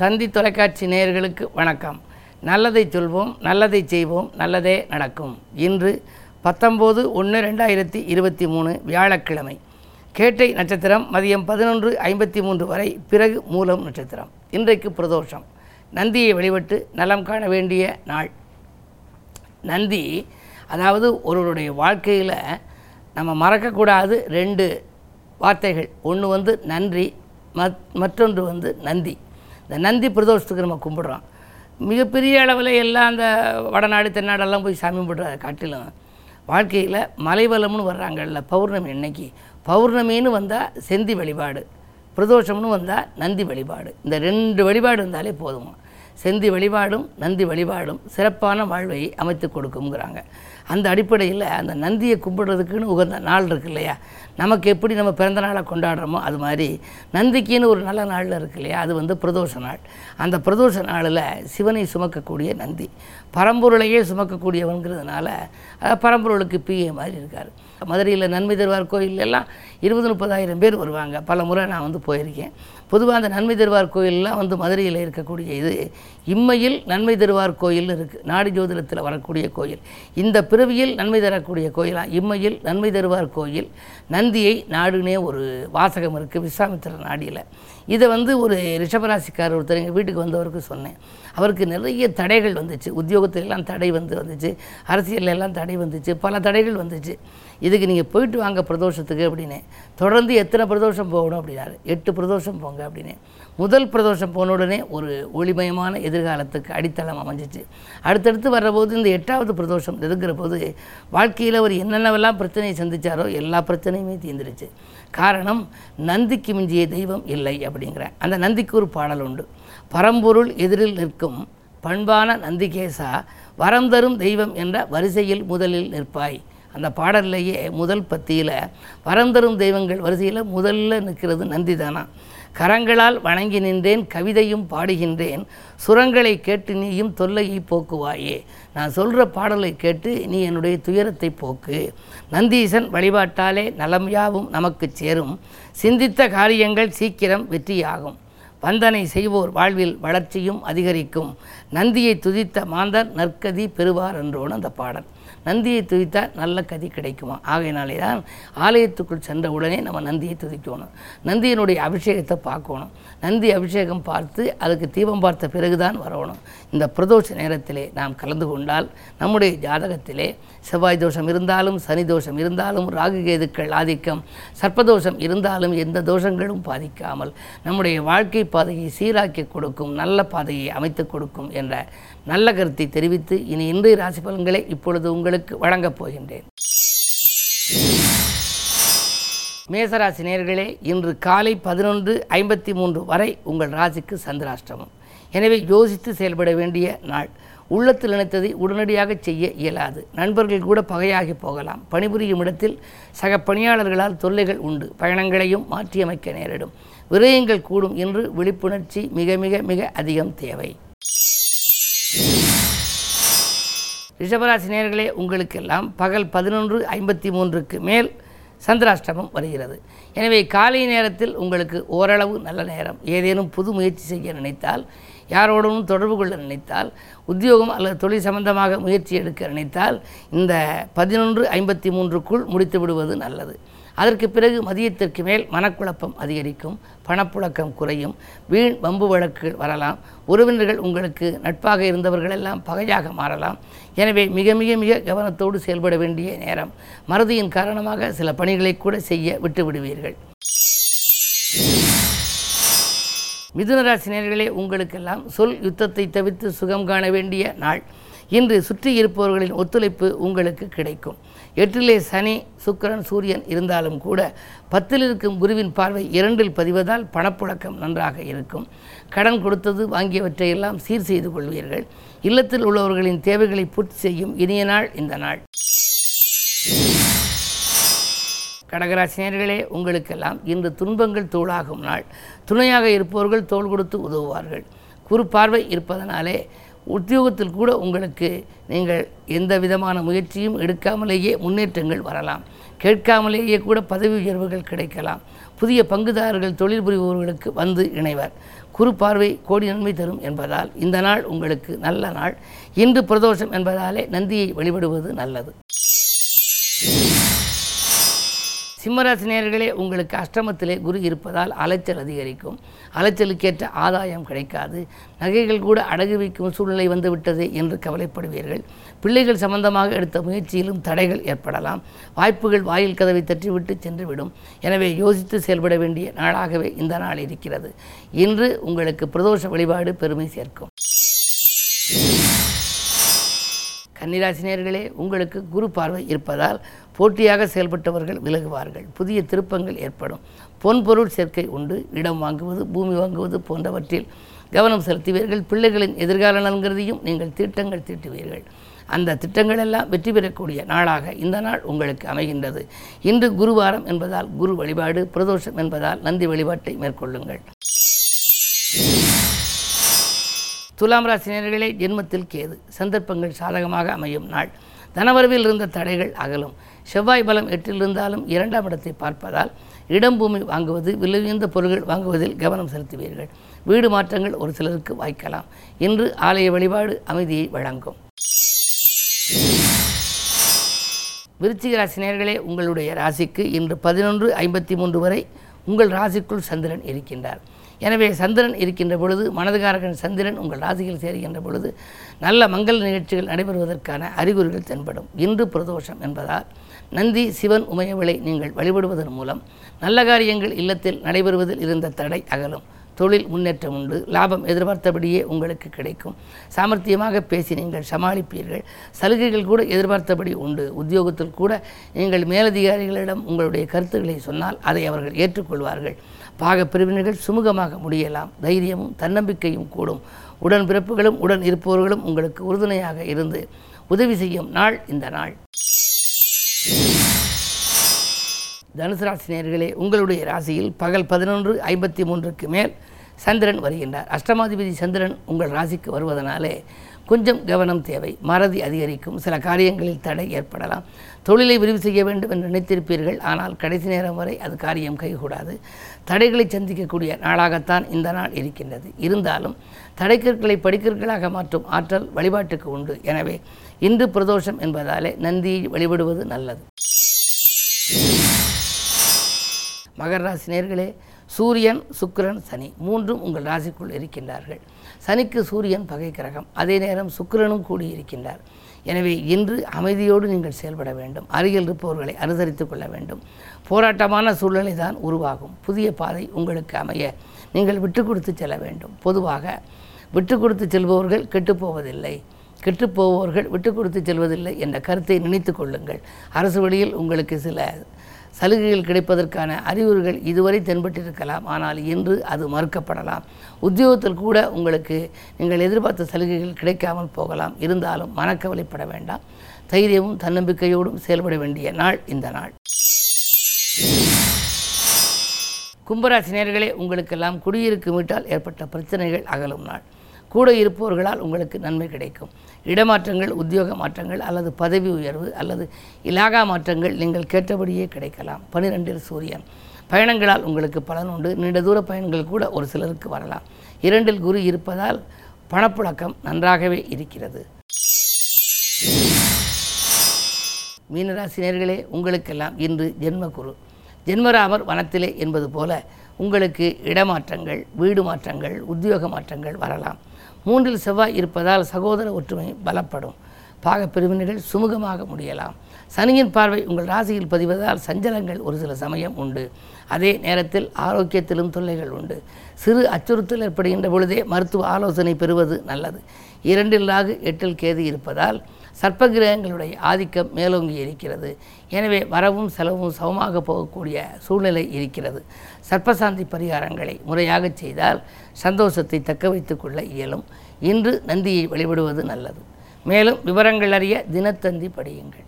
தந்தி தொலைக்காட்சி நேயர்களுக்கு வணக்கம். நல்லதை சொல்வோம் நல்லதை செய்வோம் நல்லதே நடக்கும். இன்று பத்தொம்போது ஒன்று ரெண்டாயிரத்தி இருபத்தி மூணு வியாழக்கிழமை. கேட்டை நட்சத்திரம் மதியம் பதினொன்று ஐம்பத்தி மூன்று வரை பிறகு மூலம் நட்சத்திரம். இன்றைக்கு பிரதோஷம். நந்தியை வழிபட்டு நலம் காண வேண்டிய நாள். நந்தி அதாவது ஒருவருடைய வாழ்க்கையில் நம்ம மறக்கக்கூடாது ரெண்டு வார்த்தைகள். ஒன்று வந்து நன்றி மத் மற்றொன்று வந்து நந்தி. இந்த நந்தி பிரதோஷத்துக்கு நம்ம கும்பிட்றோம். மிகப்பெரிய அளவில் எல்லாம் அந்த வடநாடு தென்னாடெல்லாம் போய் சாமி கும்பிட்ற காட்டிலும் வாழ்க்கையில் மலைவலம்னு வர்றாங்கல்ல பௌர்ணமி அன்னைக்கு. பௌர்ணமின்னு வந்தால் செந்தி வழிபாடு பிரதோஷம்னு வந்தால் நந்தி வழிபாடு. இந்த ரெண்டு வழிபாடு இருந்தாலே போதுமா. செந்தி வழிபாடும் நந்தி வழிபாடும் சிறப்பான வாழ்வை அமைத்து கொடுக்குங்கிறாங்க அந்த அடிப்படையில் அந்த நந்தியை கும்பிடுறதுக்குன்னு உகந்த நாள் இருக்கு இல்லையா? நமக்கு எப்படி நம்ம பிறந்த நாளை கொண்டாடுறோமோ அது மாதிரி நந்திக்குன்னு ஒரு நல்ல நாளில் இருக்கு இல்லையா? அது வந்து பிரதோஷ நாள். அந்த பிரதோஷ நாளில் சிவனை சுமக்கக்கூடிய நந்தி. பரம்பொருளையே சுமக்கக்கூடியவங்கிறதுனால பரம்பொருளுக்கு பிஏ மாதிரி இருக்கார். மதுரையில் நன்மை தருவார் கோயில் எல்லாம் இருபது முப்பதாயிரம் பேர் வருவாங்க. பல முறை நான் வந்து போயிருக்கேன். பொதுவாக அந்த நன்மை தருவார் கோயிலெலாம் வந்து மதுரையில் இருக்கக்கூடிய இது இம்மையில் நன்மை தருவார் கோயில் இருக்குது நாடி ஜோதிடத்தில் வரக்கூடிய கோயில். இந்த பிறவியில் நன்மை தரக்கூடிய கோயிலாக இம்மையில் நன்மை தருவார் கோயில். நந்தியை நாடுனே ஒரு வாசகம் இருக்குது விஸ்வாமித்திர நாடியில். இதை வந்து ஒரு ரிஷபராசிக்கார் ஒருத்தர் எங்கள் வீட்டுக்கு வந்தவருக்கு சொன்னேன். அவருக்கு நிறைய தடைகள் வந்துச்சு. உத்தியோகத்துல எல்லாம் தடை வந்து வந்துச்சு. அரசியலில் எல்லாம் தடை வந்துச்சு. பல தடைகள் வந்துச்சு. இதுக்கு நீங்கள் போயிட்டு வாங்க பிரதோஷத்துக்கு அப்படின்னு தொடர்ந்து எத்தனை பிரதோஷம் போகணும் அப்படின்னாரு. எட்டு பிரதோஷம் போங்க அப்படின்னு முதல் பிரதோஷம் போன உடனே ஒரு ஒளிமயமான எதிர்காலத்துக்கு அடித்தளம் அமைஞ்சிச்சு. அடுத்தடுத்து வர்றபோது இந்த எட்டாவது பிரதோஷம் இருக்கிற போது வாழ்க்கையில் அவர் என்னென்னவெல்லாம் பிரச்சனையை சந்திச்சாரோ எல்லா பிரச்சனையுமே தீர்ந்துருச்சு. காரணம் நந்திக்கு மிஞ்சிய தெய்வம் இல்லை அப்படிங்கிற அந்த நந்திக்கு ஒரு பாடல் உண்டு. பரம்பொருள் எதிரில் நிற்கும் பண்பான நந்திகேசா வரம் தரும் தெய்வம் என்ற வரிசையில் முதலில் நிற்பாய். அந்த பாடல்லையே முதல் பத்தியில் வரம் தரும் தெய்வங்கள் வரிசையில் முதல்ல நிற்கிறது நந்தி தானா கரங்களால் வணங்கி நின்றேன் கவிதையும் பாடுகின்றேன். சுரங்களை கேட்டு நீயும் தொல்லையை போக்குவாயே. நான் சொல்கிற பாடலை கேட்டு நீ என்னுடைய துயரத்தை போக்கு. நந்தீசன் வழிபாட்டாலே நலம் யாவும் நமக்கு சேரும். சிந்தித்த காரியங்கள் சீக்கிரம் வெற்றியாகும். வந்தனை செய்வோர் வாழ்வில் வளர்ச்சியும் அதிகரிக்கும். நந்தியை துதித்த மாந்தர் நற்கதி பெறுவார் என்றோன்னு அந்த பாடல். நந்தியை துதித்தால் நல்ல கதி கிடைக்குமா? ஆகையினாலே தான் ஆலயத்துக்குள் சென்ற உடனே நம்ம நந்தியை துதிக்கணும். நந்தியினுடைய அபிஷேகத்தை பார்க்கணும். நந்தி அபிஷேகம் பார்த்து அதுக்கு தீபம் பார்த்த பிறகுதான் வரணும். இந்த பிரதோஷ நேரத்திலே நாம் கலந்து கொண்டால் நம்முடைய ஜாதகத்திலே செவ்வாய் தோஷம் இருந்தாலும் சனி தோஷம் இருந்தாலும் ராகு கேதுக்கள் ஆதிக்கம் சர்ப்பதோஷம் இருந்தாலும் எந்த தோஷங்களும் பாதிக்காமல் நம்முடைய வாழ்க்கை பாதையை சீராக்கி கொடுக்கும் நல்ல பாதையை அமைத்து கொடுக்கும் என்ற நல்ல கருத்தை தெரிவித்து இனி இன்றைய ராசி பலன்களை இப்பொழுது உங்களுக்கு வழங்கப் போகின்றேன். மேசராசி நேர்களே இன்று காலை பதினொன்று ஐம்பத்தி மூன்று வரை உங்கள் ராசிக்கு சந்திராஷ்டமம். எனவே யோசித்து செயல்பட வேண்டிய நாள். உள்ளத்தில் நினைத்ததை உடனடியாக செய்ய இயலாது. நண்பர்கள் கூட பகையாகி போகலாம். பணிபுரியும் இடத்தில் சக பணியாளர்களால் தொல்லைகள் உண்டு. பயணங்களையும் மாற்றியமைக்க நேரிடும். விரயங்கள் கூடும் என்று விழிப்புணர்ச்சி மிக மிக மிக அதிகம் தேவை. ரிஷபராசி நேர்களே உங்களுக்கெல்லாம் பகல் பதினொன்று ஐம்பத்தி மூன்றுக்கு மேல் சந்திராஷ்டமம் வருகிறது. எனவே காலை நேரத்தில் உங்களுக்கு ஓரளவு நல்ல நேரம். ஏதேனும் புது முயற்சி செய்ய நினைத்தால் யாரோடனும் தொடர்பு கொள்ள நினைத்தால் உத்தியோகம் அல்லது தொழில் சம்பந்தமாக முயற்சி எடுக்க நினைத்தால் இந்த பதினொன்று ஐம்பத்தி மூன்றுக்குள் முடித்து விடுவது நல்லது. அதற்கு பிறகு மதியத்திற்கு மேல் மனக்குழப்பம் அதிகரிக்கும் பணப்புழக்கம் குறையும் வீண் வம்பு வழக்கு வரலாம் உறவினர்கள் உங்களுக்கு நட்பாக இருந்தவர்களெல்லாம் பகையாக மாறலாம். எனவே மிக மிக மிக கவனத்தோடு செயல்பட வேண்டிய நேரம். மறதியின் காரணமாக சில பணிகளை கூட செய்ய விட்டுவிடுவீர்கள் மிதுனராசினியர்களே உங்களுக்கெல்லாம் சொல் யுத்தத்தை தவிர்த்து சுகம் காண வேண்டிய நாள். இன்று சுற்றி இருப்பவர்களின் ஒத்துழைப்பு உங்களுக்கு கிடைக்கும். எட்டிலே சனி சுக்கிரன் சூரியன் இருந்தாலும் கூட பத்தில் இருக்கும் குருவின் பார்வை இரண்டில் பதிவதால் பணப்புழக்கம் நன்றாக இருக்கும். கடன் கொடுத்தது வாங்கியவற்றையெல்லாம் சீர் செய்து கொள்வீர்கள். இல்லத்தில் உள்ளவர்களின் தேவைகளை பூர்த்தி செய்யும் இனிய நாள் இந்த நாள். கடகராசினியர்களே உங்களுக்கெல்லாம் இன்று துன்பங்கள் தோளாகும் நாள். துணையாக இருப்பவர்கள் தோள் கொடுத்து உதவுவார்கள். குறு பார்வை இருப்பதனாலே உத்தியோகத்தில் கூட உங்களுக்கு நீங்கள் எந்த விதமான முயற்சியும் எடுக்காமலேயே முன்னேற்றங்கள் வரலாம். கேட்காமலேயே கூட பதவி உயர்வுகள் கிடைக்கலாம். புதிய பங்குதாரர்கள் தொழில் புரிபவர்களுக்கு வந்து இணைவர். குறு பார்வை கோடி நன்மை தரும் என்பதால் இந்த நாள் உங்களுக்கு நல்ல நாள். இன்று பிரதோஷம் என்பதாலே நந்தியை வழிபடுவது நல்லது. சிம்மராசினியர்களே உங்களுக்கு அஷ்டமத்திலே குரு இருப்பதால் அலைச்சல் அதிகரிக்கும். அலைச்சலுக்கேற்ற ஆதாயம் கிடைக்காது. நகைகள் கூட அடகு வைக்கும் சூழ்நிலை வந்துவிட்டது என்று கவலைப்படுவீர்கள். பிள்ளைகள் சம்பந்தமாக எடுத்த முயற்சியிலும் தடைகள் ஏற்படலாம். வாய்ப்புகள் வாயில் கதவை தட்டிவிட்டு சென்றுவிடும். எனவே யோசித்து செயல்பட வேண்டிய நாளாகவே இந்த நாள் இருக்கிறது. இன்று உங்களுக்கு பிரதோஷ வழிபாடு பெருமை சேர்க்கும். கன்னிராசினியர்களே உங்களுக்கு குரு பார்வை இருப்பதால் போட்டியாக செயல்பட்டவர்கள் விலகுவார்கள். புதிய திருப்பங்கள் ஏற்படும். பொன்பொருள் சேர்க்கை உண்டு. இடம் வாங்குவது பூமி வாங்குவது போன்றவற்றில் கவனம் செலுத்துவீர்கள். பிள்ளைகளின் எதிர்கால நலன்கிறதையும் நீங்கள் திட்டங்கள் தீட்டுவீர்கள். அந்த திட்டங்கள் எல்லாம் வெற்றி பெறக்கூடிய நாளாக இந்த நாள் உங்களுக்கு அமைகின்றது. இன்று குருவாரம் என்பதால் குரு வழிபாடு பிரதோஷம் என்பதால் நந்தி வழிபாட்டை மேற்கொள்ளுங்கள். துலாம் ராசினியர்களே ஜென்மத்தில் கேது. சந்தர்ப்பங்கள் சாதகமாக அமையும் நாள். தனவரவில் இருந்த தடைகள் அகலும். செவ்வாய் பலம் எட்டில் இருந்தாலும் இரண்டாம் இடத்தை பார்ப்பதால் இடம் பூமி வாங்குவது விலையுயர்ந்த பொருட்கள் வாங்குவதில் கவனம் செலுத்துவீர்கள். வீடு மாற்றங்கள் ஒரு சிலருக்கு வாய்க்கலாம். இன்று ஆலய வழிபாடு அமைதியை வழங்கும். விருச்சிக ராசி உங்களுடைய ராசிக்கு இன்று பதினொன்று ஐம்பத்தி மூன்று வரை உங்கள் ராசிக்குள் சந்திரன் இருக்கின்றார். எனவே சந்திரன் இருக்கின்ற பொழுது மனதுகாரகன் சந்திரன் உங்கள் ராசியில் சேருகின்ற பொழுது நல்ல மங்கள நிகழ்ச்சிகள் நடைபெறுவதற்கான அறிகுறிகள் தென்படும். இன்று பிரதோஷம் என்பதால் நந்தி சிவன் உமையவளை நீங்கள் வழிபடுவதன் மூலம் நல்ல காரியங்கள் இல்லத்தில் நடைபெறுவதில் இருந்த தடை அகலும். தொழில் முன்னேற்றம் உண்டு. லாபம் எதிர்பார்த்தபடியே உங்களுக்கு கிடைக்கும். சாமர்த்தியமாக பேசி நீங்கள் சமாளிப்பீர்கள். சலுகைகள் கூட எதிர்பார்த்தபடி உண்டு. உத்தியோகத்தில் கூட நீங்கள் மேலதிகாரிகளிடம் உங்களுடைய கருத்துக்களை சொன்னால் அதை அவர்கள் ஏற்றுக்கொள்வார்கள். பாக பிரிவினர்கள் சுமூகமாக முடியலாம். தைரியமும் தன்னம்பிக்கையும் கூடும். உடன் பிறப்புகளும் உடன் இருப்பவர்களும் உங்களுக்கு உறுதுணையாக இருந்து உதவி செய்யும் நாள் இந்த நாள். தனுசு ராசினியர்களே உங்களுடைய ராசியில் பகல் பதினொன்று ஐம்பத்தி மூன்றுக்கு மேல் சந்திரன் வருகின்றார். அஷ்டமாதிபதி சந்திரன் உங்கள் ராசிக்கு வருவதனாலே கொஞ்சம் கவனம் தேவை. மறதி அதிகரிக்கும். சில காரியங்களில் தடை ஏற்படலாம். தொழிலை விரிவு செய்ய வேண்டும் என்று நினைத்திருப்பீர்கள். ஆனால் கடைசி நேரம் வரை அது காரியம் கைகூடாது. தடைகளை சந்திக்கக்கூடிய நாளாகத்தான் இந்த நாள் இருக்கின்றது. இருந்தாலும் தடைக்கற்களை படிக்கற்களாக மாற்றும் ஆற்றல் வழிபாட்டுக்கு உண்டு. எனவே இன்று பிரதோஷம் என்பதாலே நந்தியை வழிபடுவது நல்லது. மகர ராசி நேர்களே சூரியன் சுக்கிரன் சனி மூன்றும் உங்கள் ராசிக்குள் இருக்கின்றார்கள். சனிக்கு சூரியன் பகை கிரகம். அதே நேரம் சுக்கிரனும் கூடியிருக்கின்றார் எனவே இன்று அமைதியோடு நீங்கள் செயல்பட வேண்டும். அருகில் இருப்பவர்களை அனுசரித்து கொள்ள வேண்டும். போராட்டமான சூழ்நிலை தான் உருவாகும். புதிய பாதை உங்களுக்கு அமைய நீங்கள் விட்டு கொடுத்து செல்ல வேண்டும். பொதுவாக விட்டு கொடுத்து செல்பவர்கள் கெட்டுப்போவதில்லை கெட்டுப்போவோர்கள் விட்டு கொடுத்து செல்வதில்லை என்ற கருத்தை நினைத்து கொள்ளுங்கள். அரசு வழியில் உங்களுக்கு சில சலுகைகள் கிடைப்பதற்கான அறிகுறிகள் இதுவரை தென்பட்டிருக்கலாம். ஆனால் இன்று அது மறுக்கப்படலாம். உத்தியோகத்தில் கூட உங்களுக்கு நீங்கள் எதிர்பார்த்த சலுகைகள் கிடைக்காமல் போகலாம். இருந்தாலும் மனக்கவலைப்பட வேண்டாம். தைரியமும் தன்னம்பிக்கையோடும் செயல்பட வேண்டிய நாள் இந்த நாள். கும்பராசி நேர்களே உங்களுக்கெல்லாம் குடியிருக்கும் வீட்டால் ஏற்பட்ட பிரச்சனைகள் அகலும் நாள். கூட இருப்பவர்களால் உங்களுக்கு நன்மை கிடைக்கும். இடமாற்றங்கள் உத்தியோக மாற்றங்கள் அல்லது பதவி உயர்வு அல்லது இலாகா மாற்றங்கள் நீங்கள் கேட்டபடியே கிடைக்கலாம். பனிரெண்டில் சூரியன். பயணங்களால் உங்களுக்கு பலன் உண்டு. நீண்ட தூர பயணங்கள் கூட ஒரு சிலருக்கு வரலாம். இரண்டில் குரு இருப்பதால் பணப்புழக்கம் நன்றாகவே இருக்கிறது. மீனராசினியர்களே உங்களுக்கெல்லாம் இன்று ஜென்மகுரு. ஜென்மராமர் வனத்திலே என்பது போல உங்களுக்கு இடமாற்றங்கள் வீடு மாற்றங்கள் உத்தியோக மாற்றங்கள் வரலாம். மூன்றில் செவ்வாய் இருப்பதால் சகோதர ஒற்றுமை பலப்படும். பாக பிரிவினைகள் சுமூகமாக முடியலாம். சனியின் பார்வை உங்கள் ராசியில் பதிவதால் சஞ்சலங்கள் ஒரு சில சமயம் உண்டு. அதே நேரத்தில் ஆரோக்கியத்திலும் தொல்லைகள் உண்டு. சிறு அச்சுறுத்தல் ஏற்படுகின்ற பொழுதே மருத்துவ ஆலோசனை பெறுவது நல்லது. இரண்டில் ராகு எட்டில் கேது இருப்பதால் சர்ப்பகிரகங்களுடைய ஆதிக்கம் மேலோங்கி இருக்கிறது. எனவே வரவும் செலவும் சமமாக போகக்கூடிய சூழ்நிலை இருக்கிறது. சர்ப்பசாந்தி பரிகாரங்களை முறையாக செய்தால் சந்தோஷத்தை தக்க வைத்துக் கொள்ள இயலும். இன்று நந்தியை வழிபடுவது நல்லது. மேலும் விவரங்கள் அறிய தினத்தந்தி படியுங்கள்.